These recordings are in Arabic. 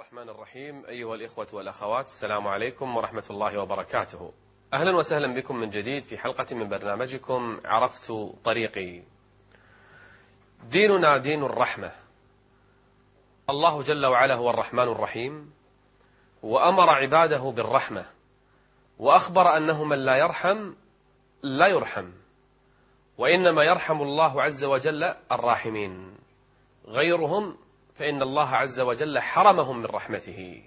الرحمن الرحيم. أيها الإخوة والأخوات السلام عليكم ورحمة الله وبركاته. أهلا وسهلا بكم من جديد في حلقة من برنامجكم عرفت طريقي. ديننا دين الرحمة. الله جل وعلا هو الرحمن الرحيم وأمر عباده بالرحمة وأخبر أنه من لا يرحم لا يرحم وإنما يرحم الله عز وجل الراحمين. غيرهم فإن الله عز وجل حرمهم من رحمته.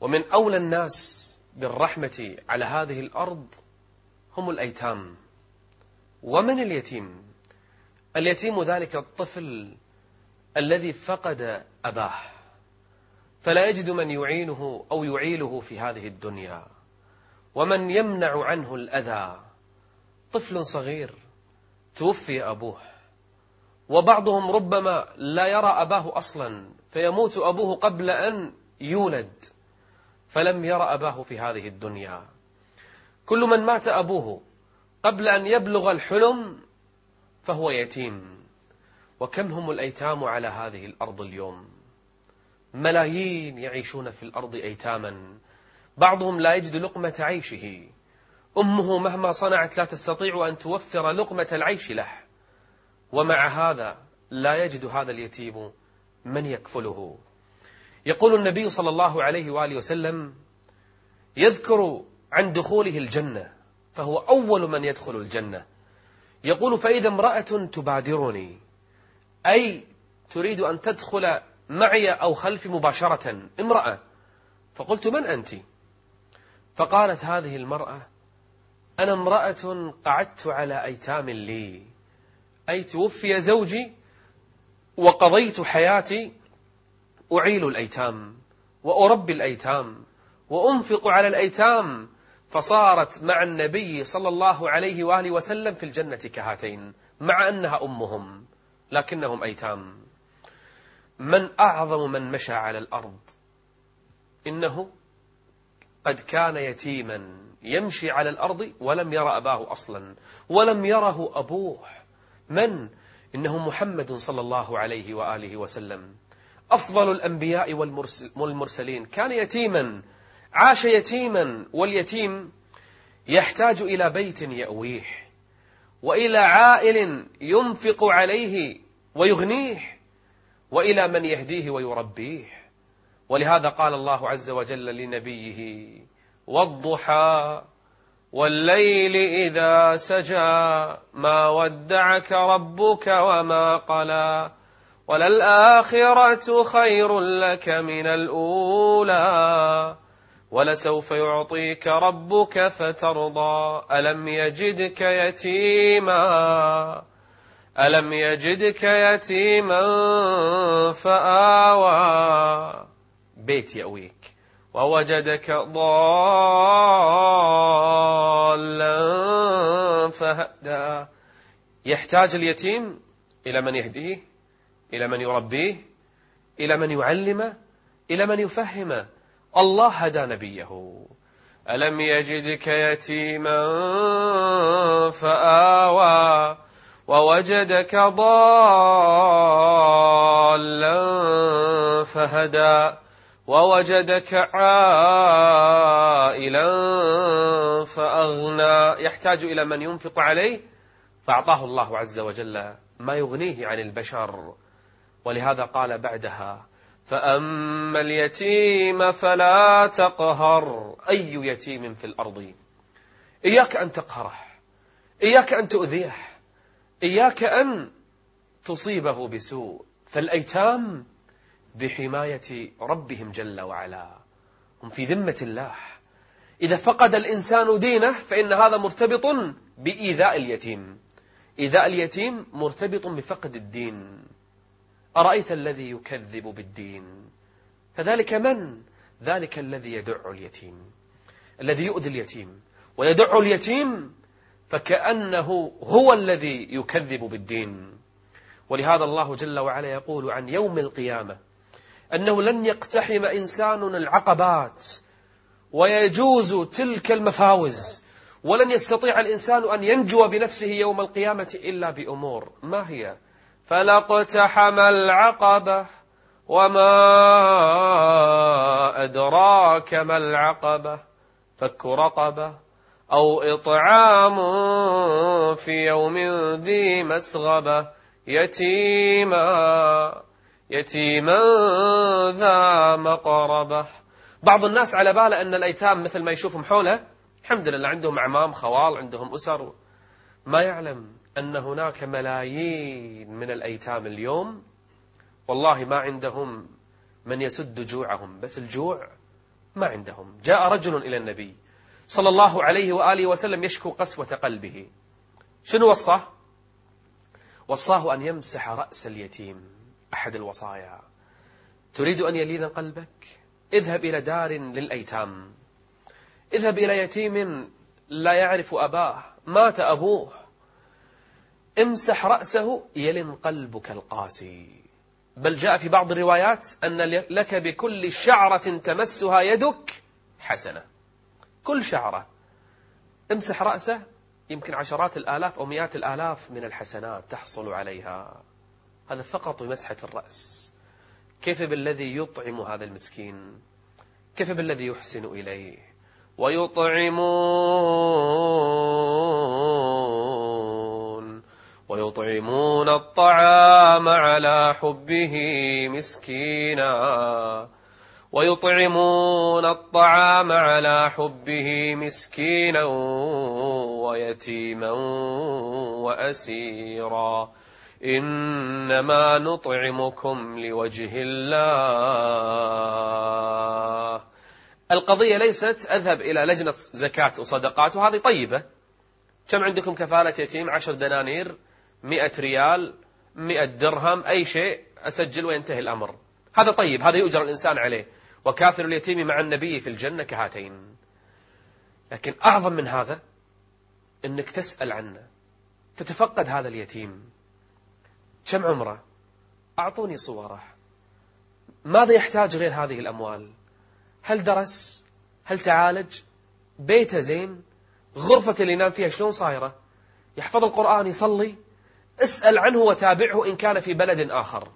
ومن أولى الناس بالرحمة على هذه الأرض هم الأيتام. ومن اليتيم؟ اليتيم ذلك الطفل الذي فقد أباه. فلا يجد من يعينه أو يعيله في هذه الدنيا. ومن يمنع عنه الأذى؟ طفل صغير توفي أبوه. وبعضهم ربما لا يرى أباه أصلا فيموت أبوه قبل أن يولد فلم ير أباه في هذه الدنيا. كل من مات أبوه قبل أن يبلغ الحلم فهو يتيم. وكم هم الأيتام على هذه الأرض اليوم؟ ملايين يعيشون في الأرض أيتاما. بعضهم لا يجد لقمة عيشه. أمه مهما صنعت لا تستطيع أن توفر لقمة العيش له. ومع هذا لا يجد هذا اليتيم من يكفله. يقول النبي صلى الله عليه وآله وسلم يذكر عن دخوله الجنة فهو أول من يدخل الجنة. يقول فإذا امرأة تبادرني أي تريد أن تدخل معي أو خلفي مباشرة امرأة. فقلت من أنت؟ فقالت هذه المرأة أنا امرأة قعدت على أيتام لي. أي توفي زوجي وقضيت حياتي أعيل الأيتام وأربي الأيتام وأنفق على الأيتام. فصارت مع النبي صلى الله عليه وآله وسلم في الجنة كهاتين مع أنها أمهم لكنهم أيتام. من أعظم من مشى على الأرض إنه قد كان يتيما يمشي على الأرض ولم يرى أباه أصلا ولم يره أبوه. من؟ إنه محمد صلى الله عليه وآله وسلم. أفضل الأنبياء والمرسلين. كان يتيما عاش يتيما واليتيم يحتاج إلى بيت يأويه وإلى عائل ينفق عليه ويغنيه وإلى من يهديه ويربيه. ولهذا قال الله عز وجل لنبيه والضحى والليل إذا سجى ما ودعك ربك وما قلى وللآخرة خير لك من الأولى ولسوف يعطيك ربك فترضى ألم يجدك يتيما ألم يجدك يتيما فآوى بيت يأويك. ووجدك ضالا فهدى. يحتاج اليتيم إلى من يهديه إلى من يربيه إلى من يعلمه إلى من يفهمه. الله هدى نبيه. ألم يجدك يتيما فآوى ووجدك ضالا فهدى. ووجدك عائلا فأغنى. يحتاج إلى من ينفق عليه فأعطاه الله عز وجل ما يغنيه عن البشر. ولهذا قال بعدها فأما اليتيم فلا تقهر. أي يتيم في الأرض؟ إياك أن تقهره. إياك أن تؤذيه. إياك أن تصيبه بسوء. فالأيتام بحماية ربهم جل وعلا. هم في ذمة الله. إذا فقد الإنسان دينه فإن هذا مرتبط بإيذاء اليتيم. إيذاء اليتيم مرتبط بفقد الدين. أرأيت الذي يكذب بالدين؟ فذلك من؟ ذلك الذي يدع اليتيم. الذي يؤذي اليتيم. ويدع اليتيم فكأنه هو الذي يكذب بالدين. ولهذا الله جل وعلا يقول عن يوم القيامة أنه لن يقتحم إنسان العقبات ويجوز تلك المفاوز ولن يستطيع الإنسان أن ينجو بنفسه يوم القيامة إلا بأمور ما هي؟ فلاقتحم العقبة وما أدراك ما العقبة فك رقبة أو إطعام في يوم ذي مسغبة يتيما يتيما ذا مقربة. بعض الناس على باله أن الأيتام مثل ما يشوفهم حوله الحمد لله عندهم أعمام خوال عندهم أسر. ما يعلم أن هناك ملايين من الأيتام اليوم والله ما عندهم من يسد جوعهم بس الجوع ما عندهم. جاء رجل إلى النبي صلى الله عليه وآله وسلم يشكو قسوة قلبه. شنو وصاه؟ وصاه أن يمسح رأس اليتيم. أحد الوصايا. تريد أن يلين قلبك؟ اذهب إلى دار للأيتام. اذهب إلى يتيم لا يعرف أباه مات أبوه. امسح رأسه يلن قلبك القاسي. بل جاء في بعض الروايات أن لك بكل شعرة تمسها يدك حسنة. كل شعرة. امسح رأسه يمكن عشرات الآلاف أو مئات الآلاف من الحسنات تحصل عليها. هذا فقط بمسحة الرأس. كيف بالذي يطعم هذا المسكين؟ كيف بالذي يحسن إليه؟ ويطعمون. ويطعمون الطعام على حبه مسكينا. ويطعمون الطعام على حبه مسكينا ويتيما وأسيرا. إنما نطعمكم لوجه الله. القضية ليست أذهب إلى لجنة زكاة وصدقات وهذه طيبة. كم عندكم كفالة يتيم؟ عشر دنانير مئة ريال مئة درهم أي شيء أسجل وينتهي الأمر. هذا طيب هذا يؤجر الإنسان عليه. وكافر اليتيم مع النبي في الجنة كهاتين. لكن أعظم من هذا أنك تسأل عنه. تتفقد هذا اليتيم. كم عمره؟ أعطوني صوره. ماذا يحتاج غير هذه الأموال؟ هل درس؟ هل تعالج؟ بيته زين؟ غرفة اللي ينام فيها شلون صايرة؟ يحفظ القرآن يصلي؟ اسأل عنه وتابعه إن كان في بلد آخر.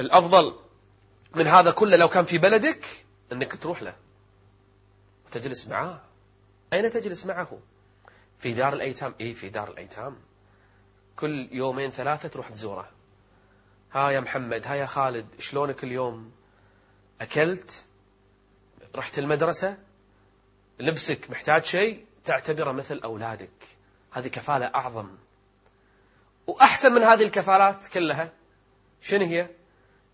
الأفضل من هذا كله لو كان في بلدك أنك تروح له. وتجلس معاه. أين تجلس معه؟ في دار الأيتام. إيه في دار الأيتام. كل يومين ثلاثة تروح تزوره. ها يا محمد ها يا خالد شلونك اليوم؟ أكلت؟ رحت المدرسة؟ لبسك محتاج شيء؟ تعتبره مثل أولادك. هذه كفالة أعظم. وأحسن من هذه الكفالات كلها شنو هي؟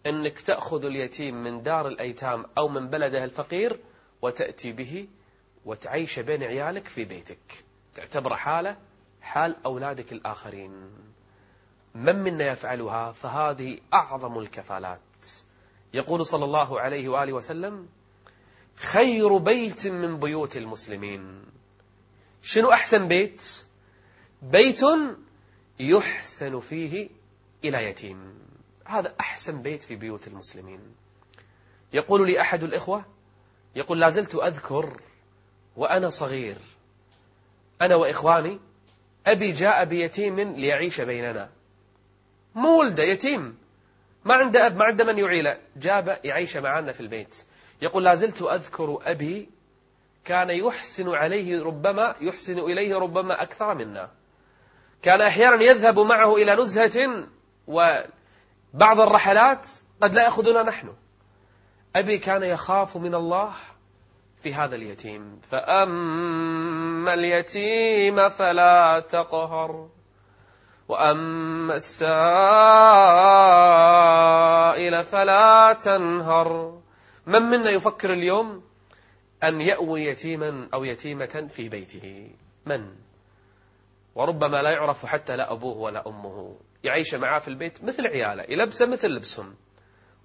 أنك تأخذ اليتيم من دار الأيتام أو من بلده الفقير وتأتي به وتعيش بين عيالك في بيتك. تعتبر حالة حال أولادك الآخرين. من منا يفعلها؟ فهذه أعظم الكفالات. يقول صلى الله عليه وآله وسلم خير بيت من بيوت المسلمين. شنو أحسن بيت؟ بيت يحسن فيه إلى يتيم. هذا أحسن بيت في بيوت المسلمين. يقول لي أحد الإخوة يقول لازلت أذكر وأنا صغير. أنا وإخواني أبي جاء بيتيم ليعيش بيننا. مو ولده يتيم. ما عنده أب ما عنده من يعيله. جاب يعيش معنا في البيت. يقول لازلت أذكر أبي كان يحسن عليه ربما يحسن إليه ربما أكثر منا. كان أحيانا يذهب معه إلى نزهة وبعض الرحلات قد لا يأخذنا نحن. أبي كان يخاف من الله في هذا اليتيم. فأما اليتيم فلا تقهر وأما السائل فلا تنهر. من منا يفكر اليوم أن يأوي يتيما أو يتيمة في بيته؟ من؟ وربما لا يعرف حتى لا أبوه ولا أمه. يعيش معاه في البيت مثل عياله يلبسه مثل لبسهم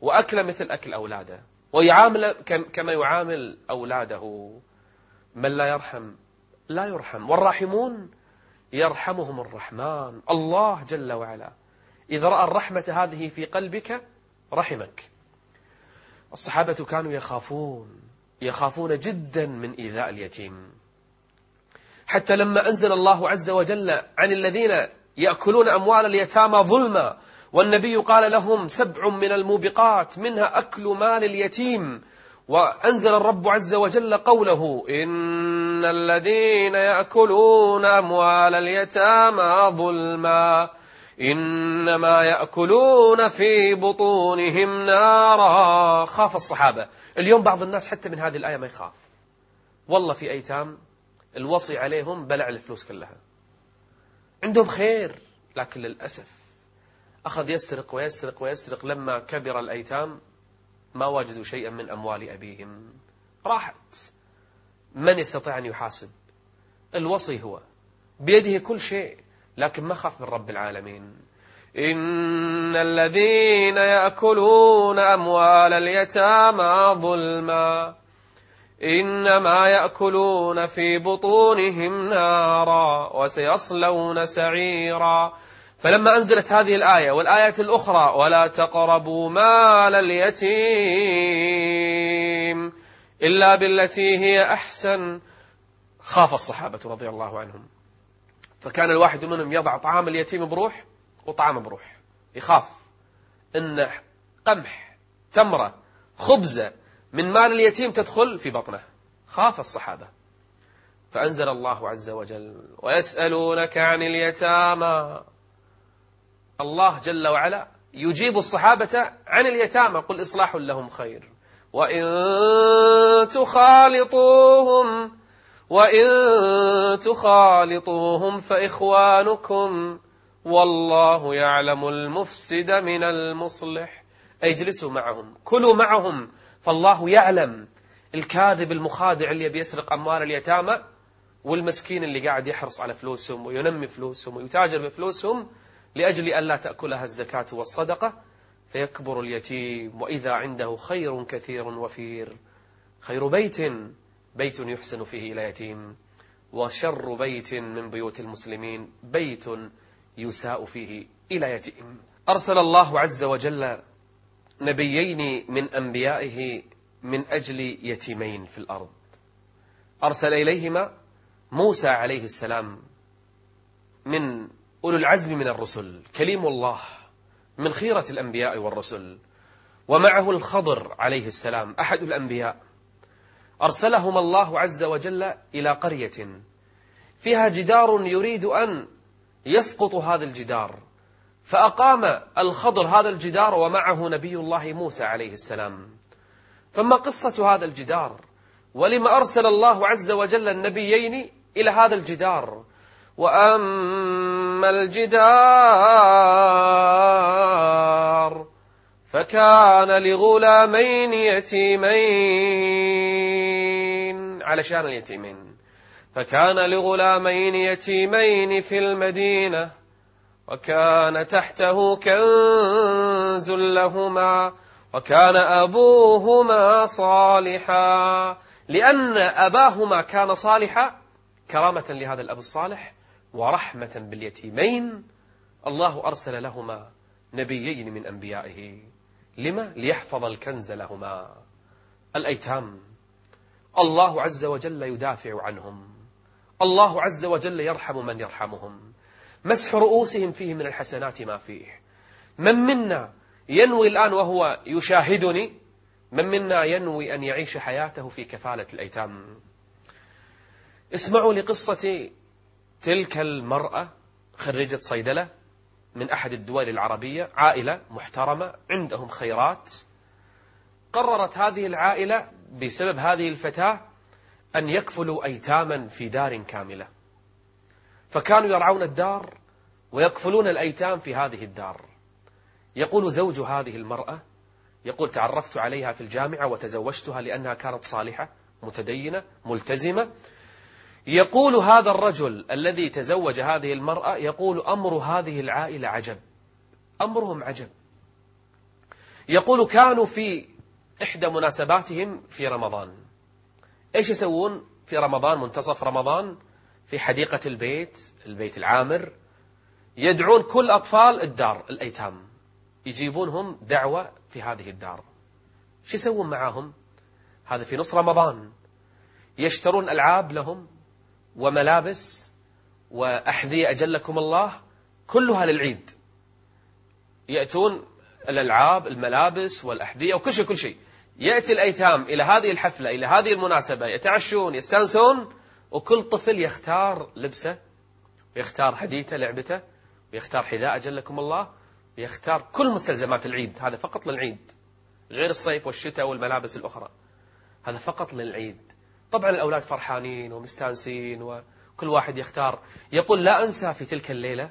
وأكله مثل أكل أولاده. ويعامل كما يعامل أولاده. من لا يرحم لا يرحم. والراحمون يرحمهم الرحمن. الله جل وعلا. إذا رأى الرحمة هذه في قلبك رحمك. الصحابة كانوا يخافون يخافون جدا من إيذاء اليتيم. حتى لما أنزل الله عز وجل عن الذين يأكلون أموال اليتامى ظلما والنبي قال لهم سبع من الموبقات منها أكل مال اليتيم. وأنزل الرب عز وجل قوله إن الذين يأكلون أموال اليتامى ظلما إنما يأكلون في بطونهم نارا. خاف الصحابة. اليوم بعض الناس حتى من هذه الآية ما يخاف. والله في أيتام الوصي عليهم بلع الفلوس كلها. عندهم خير لكن للأسف أخذ يسرق ويسرق ويسرق لما كبر الأيتام ما وجدوا شيئا من أموال أبيهم. راحت. من يستطيع أن يحاسب؟ الوصي هو. بيده كل شيء لكن ما خاف من رب العالمين. إن الذين يأكلون أموال اليتامى ظلما. إنما يأكلون في بطونهم نارا وسيصلون سعيرا. فلما أنزلت هذه الآية والآية الأخرى ولا تقربوا مال اليتيم إلا بالتي هي أحسن خاف الصحابة رضي الله عنهم. فكان الواحد منهم يضع طعام اليتيم بروح وطعام بروح. يخاف. إن قمح تمرة خبزة من مال اليتيم تدخل في بطنه. خاف الصحابة. فأنزل الله عز وجل ويسألونك عن اليتامى الله جل وعلا يجيب الصحابة عن اليتامى قل إصلاح لهم خير. وإن تخالطوهم وإن تخالطوهم فإخوانكم والله يعلم المفسد من المصلح. اجلسوا معهم كلوا معهم فالله يعلم الكاذب المخادع اللي بيسرق أموال اليتامى والمسكين اللي قاعد يحرص على فلوسهم وينمي فلوسهم ويتاجر بفلوسهم لأجل أن لا تأكلها الزكاة والصدقة فيكبر اليتيم وإذا عنده خير كثير وفير. خير بيت بيت يحسن فيه إلى يتيم. وشر بيت من بيوت المسلمين بيت يساء فيه إلى يتيم. أرسل الله عز وجل نبيين من أنبيائه من أجل يتيمين في الأرض. أرسل إليهما موسى عليه السلام من أولو العزم من الرسل كليم الله من خيرة الأنبياء والرسل ومعه الخضر عليه السلام أحد الأنبياء. أرسلهما الله عز وجل إلى قرية فيها جدار يريد أن يسقط هذا الجدار فأقام الخضر هذا الجدار ومعه نبي الله موسى عليه السلام. فما قصة هذا الجدار؟ ولما أرسل الله عز وجل النبيين إلى هذا الجدار؟ وأما الجدار فكان لغلامين يتيمين. علشان اليتيمين. فكان لغلامين يتيمين في المدينة وكان تحته كنز لهما وكان أبوهما صالحا. لأن أباهما كان صالحا كرامة لهذا الأب الصالح ورحمة باليتيمين الله أرسل لهما نبيين من أنبيائه. لما؟ ليحفظ الكنز لهما. الأيتام. الله عز وجل يدافع عنهم. الله عز وجل يرحم من يرحمهم. مسح رؤوسهم فيه من الحسنات ما فيه. من منا ينوي الآن وهو يشاهدني؟ من منا ينوي أن يعيش حياته في كفالة الأيتام؟ اسمعوا لقصة تلك المرأة خريجة صيدلة من أحد الدول العربية عائلة محترمة عندهم خيرات. قررت هذه العائلة بسبب هذه الفتاة أن يكفلوا أيتاما في دار كاملة. فكانوا يرعون الدار ويكفلون الأيتام في هذه الدار. يقول زوج هذه المرأة يقول تعرفت عليها في الجامعة وتزوجتها لأنها كانت صالحة متدينة ملتزمة يقول هذا الرجل الذي تزوج هذه المرأة يقول أمر هذه العائلة عجب. أمرهم عجب. يقول كانوا في إحدى مناسباتهم في رمضان. إيش يسوون في رمضان؟ منتصف رمضان في حديقة البيت البيت العامر يدعون كل أطفال الدار الأيتام. يجيبونهم دعوة في هذه الدار. شو يسوون معاهم؟ هذا في نص رمضان. يشترون ألعاب لهم. وملابس وأحذية أجلكم الله كلها للعيد. يأتون الألعاب الملابس والأحذية وكل شيء كل شيء. يأتي الأيتام إلى هذه الحفلة إلى هذه المناسبة يتعشون يستانسون وكل طفل يختار لبسه ويختار هديته لعبته ويختار حذاء جلكم الله ويختار كل مستلزمات العيد. هذا فقط للعيد غير الصيف والشتاء والملابس الأخرى. هذا فقط للعيد. طبعا الأولاد فرحانين ومستانسين وكل واحد يختار. يقول لا أنسى في تلك الليلة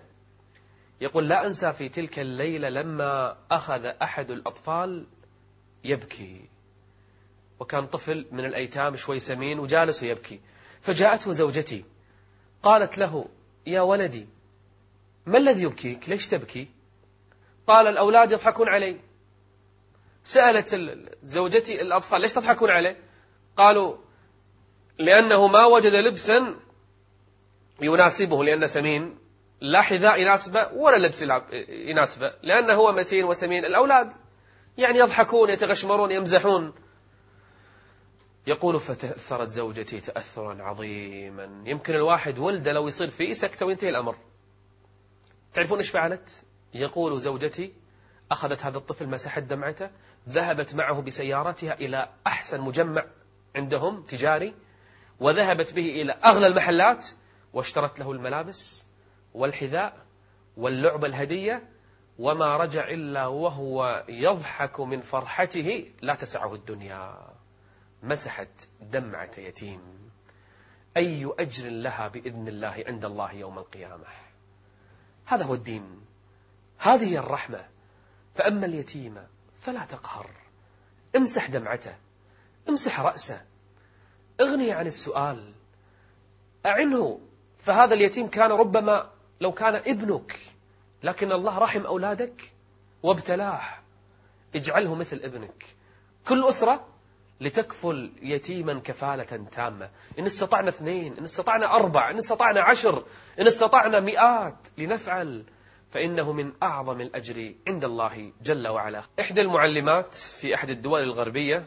يقول لا أنسى في تلك الليلة لما أخذ أحد الأطفال يبكي. وكان طفل من الأيتام شوي سمين وجالس يبكي. فجاءته زوجتي قالت له يا ولدي ما الذي يبكيك؟ ليش تبكي؟ قال الأولاد يضحكون علي. سألت زوجتي الأطفال ليش تضحكون عليه قالوا لأنه ما وجد لبسا يناسبه لأنه سمين لا حذاء يناسبه ولا لبس يناسبه لأنه هو متين وسمين. الأولاد يعني يضحكون يتغشمرون يمزحون. يقول فتأثرت زوجتي تأثرا عظيما. يمكن الواحد ولده لو يصير فيه سكتة وينتهي الأمر. تعرفون إيش فعلت؟ يقول زوجتي أخذت هذا الطفل مسحت دمعته ذهبت معه بسيارتها إلى أحسن مجمع عندهم تجاري وذهبت به إلى أغلى المحلات واشترت له الملابس والحذاء واللعبة الهدية وما رجع إلا وهو يضحك من فرحته. لا تسعه الدنيا. مسحت دمعة يتيم. أي أجر لها بإذن الله عند الله يوم القيامة؟ هذا هو الدين. هذه الرحمة. فأما اليتيم فلا تقهر. امسح دمعته. امسح رأسه. أغني عن السؤال. أعنه. فهذا اليتيم كان ربما لو كان ابنك لكن الله رحم أولادك وابتلاه. اجعله مثل ابنك. كل أسرة لتكفل يتيما كفالة تامة. إن استطعنا اثنين إن استطعنا أربع إن استطعنا عشر إن استطعنا مئات لنفعل فإنه من أعظم الأجر عند الله جل وعلا. إحدى المعلمات في أحد الدول الغربية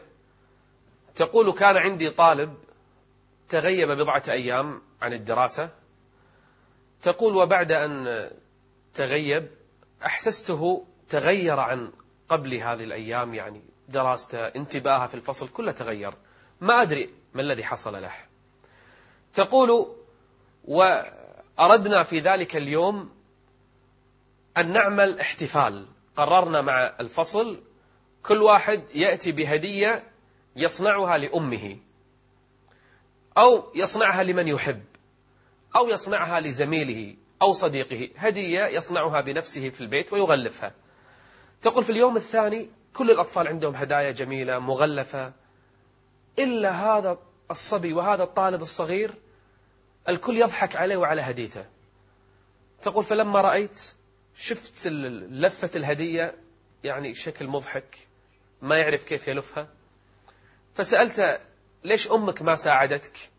تقول كان عندي طالب تغيب بضعة أيام عن الدراسة تقول وبعد أن تغيب أحسسته تغير عن قبل هذه الأيام يعني دراسته انتباهه في الفصل كله تغير. ما أدري ما الذي حصل له. تقول وأردنا في ذلك اليوم أن نعمل احتفال. قررنا مع الفصل كل واحد يأتي بهدية يصنعها لأمه أو يصنعها لمن يحب أو يصنعها لزميله أو صديقه. هدية يصنعها بنفسه في البيت ويغلفها. تقول في اليوم الثاني كل الأطفال عندهم هدايا جميلة مغلفة إلا هذا الصبي وهذا الطالب الصغير الكل يضحك عليه وعلى هديته. تقول فلما رأيت شفت لفة الهدية يعني شكل مضحك ما يعرف كيف يلفها. فسألت ليش أمك ما ساعدتك؟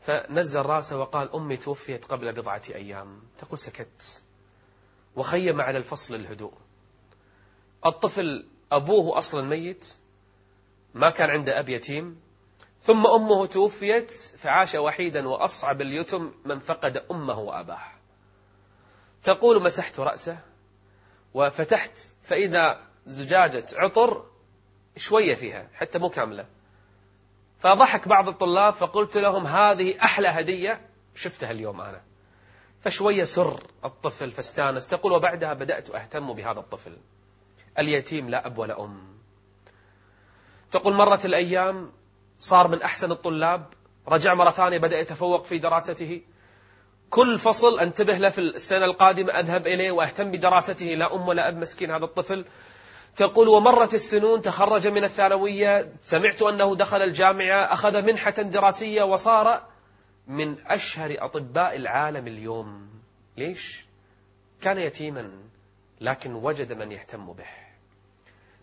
فنزل راسه وقال أمي توفيت قبل بضعة أيام. تقول سكت. وخيم على الفصل الهدوء. الطفل أبوه أصلا ميت ما كان عنده أب يتيم ثم أمه توفيت فعاش وحيدا وأصعب اليتم من فقد أمه وأباه. تقول مسحت رأسه وفتحت فإذا زجاجة عطر شوية فيها حتى مو كاملة. فضحك بعض الطلاب فقلت لهم هذه أحلى هدية شفتها اليوم أنا. فشوية سر الطفل فاستانس تقول وبعدها بدأت أهتم بهذا الطفل. اليتيم لا أب ولا أم. تقول مرت الأيام صار من أحسن الطلاب رجع مرة ثانية بدأ يتفوق في دراسته. كل فصل أنتبه له في السنة القادمة أذهب إليه وأهتم بدراسته لا أم ولا أب مسكين هذا الطفل. تقول ومرت السنون تخرج من الثانوية سمعت أنه دخل الجامعة أخذ منحة دراسية وصار من أشهر أطباء العالم اليوم. ليش؟ كان يتيما لكن وجد من يهتم به.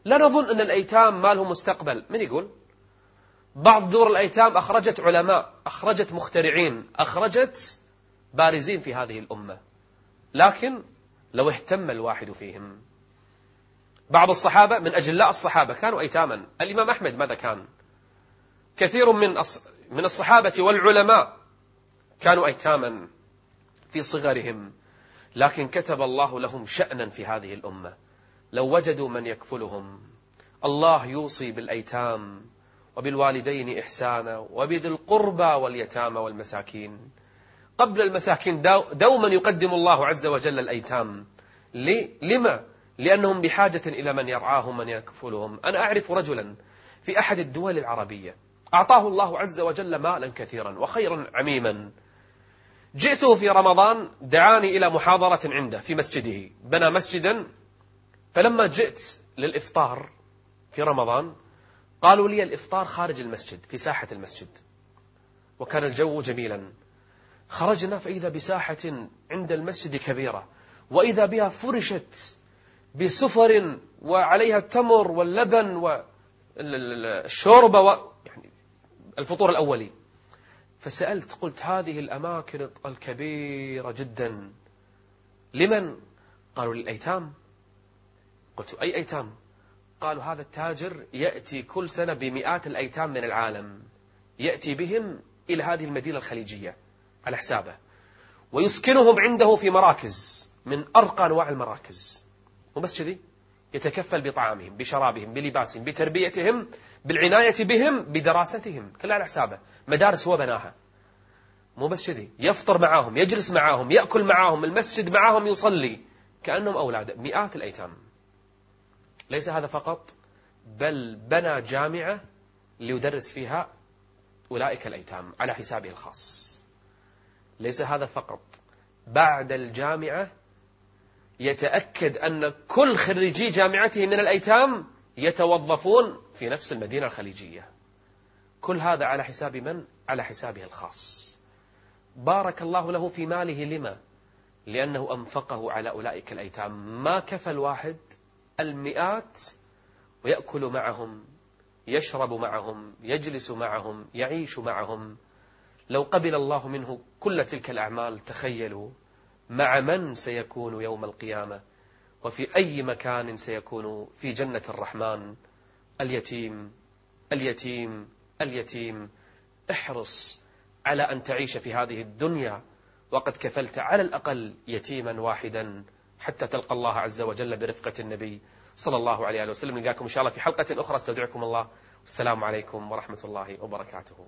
لا نظن أن الأيتام ما لهم مستقبل. من يقول؟ بعض دور الأيتام أخرجت علماء أخرجت مخترعين أخرجت بارزين في هذه الأمة. لكن لو اهتم الواحد فيهم. بعض الصحابة من أجلاء الصحابة كانوا أيتاما. الإمام أحمد ماذا كان؟ كثير من من الصحابة والعلماء كانوا أيتاما في صغرهم لكن كتب الله لهم شأنا في هذه الأمة. لو وجدوا من يكفلهم الله يوصي بالأيتام وبالوالدين إحسانا وبذي القربى واليتامى والمساكين. قبل المساكين دوما يقدم الله عز وجل الأيتام. لما؟ لأنهم بحاجة إلى من يرعاهم من يكفلهم. أنا أعرف رجلا في أحد الدول العربية أعطاه الله عز وجل مالا كثيرا وخيرا عميما. جئته في رمضان دعاني إلى محاضرة عنده في مسجده. بنى مسجدا فلما جئت للإفطار في رمضان قالوا لي الإفطار خارج المسجد في ساحة المسجد. وكان الجو جميلا. خرجنا فإذا بساحة عند المسجد كبيرة وإذا بها فرشت بسفر وعليها التمر واللبن والشوربة و... يعني الفطور الأولي. فسألت قلت هذه الأماكن الكبيرة جدا. لمن؟ قالوا للأيتام. قلت أي أيتام؟ قالوا هذا التاجر يأتي كل سنة بمئات الأيتام من العالم. يأتي بهم إلى هذه المدينة الخليجية على حسابه. ويسكنهم عنده في مراكز من أرقى أنواع المراكز. وبس كذي. يتكفل بطعامهم بشرابهم بلباسهم بتربيتهم بالعناية بهم بدراستهم كلها على حسابه. مدارس هو بناها. مو بس كذي. يفطر معاهم يجلس معاهم يأكل معاهم المسجد معاهم يصلي. كأنهم أولاد مئات الأيتام. ليس هذا فقط بل بنى جامعة ليدرس فيها أولئك الأيتام على حسابه الخاص. ليس هذا فقط. بعد الجامعة يتأكد أن كل خريجي جامعته من الأيتام يتوظفون في نفس المدينة الخليجية. كل هذا على حساب من؟ على حسابه الخاص. بارك الله له في ماله. لما؟ لأنه أنفقه على أولئك الأيتام. ما كفى الواحد المئات ويأكل معهم يشرب معهم يجلس معهم يعيش معهم. لو قبل الله منه كل تلك الأعمال تخيلوا مع من سيكون يوم القيامة؟ وفي أي مكان سيكون في جنة الرحمن؟ اليتيم اليتيم اليتيم. احرص على أن تعيش في هذه الدنيا وقد كفلت على الأقل يتيما واحدا حتى تلقى الله عز وجل برفقة النبي صلى الله عليه وسلم. نلقاكم إن شاء الله في حلقة أخرى. استودعكم الله. والسلام عليكم ورحمة الله وبركاته.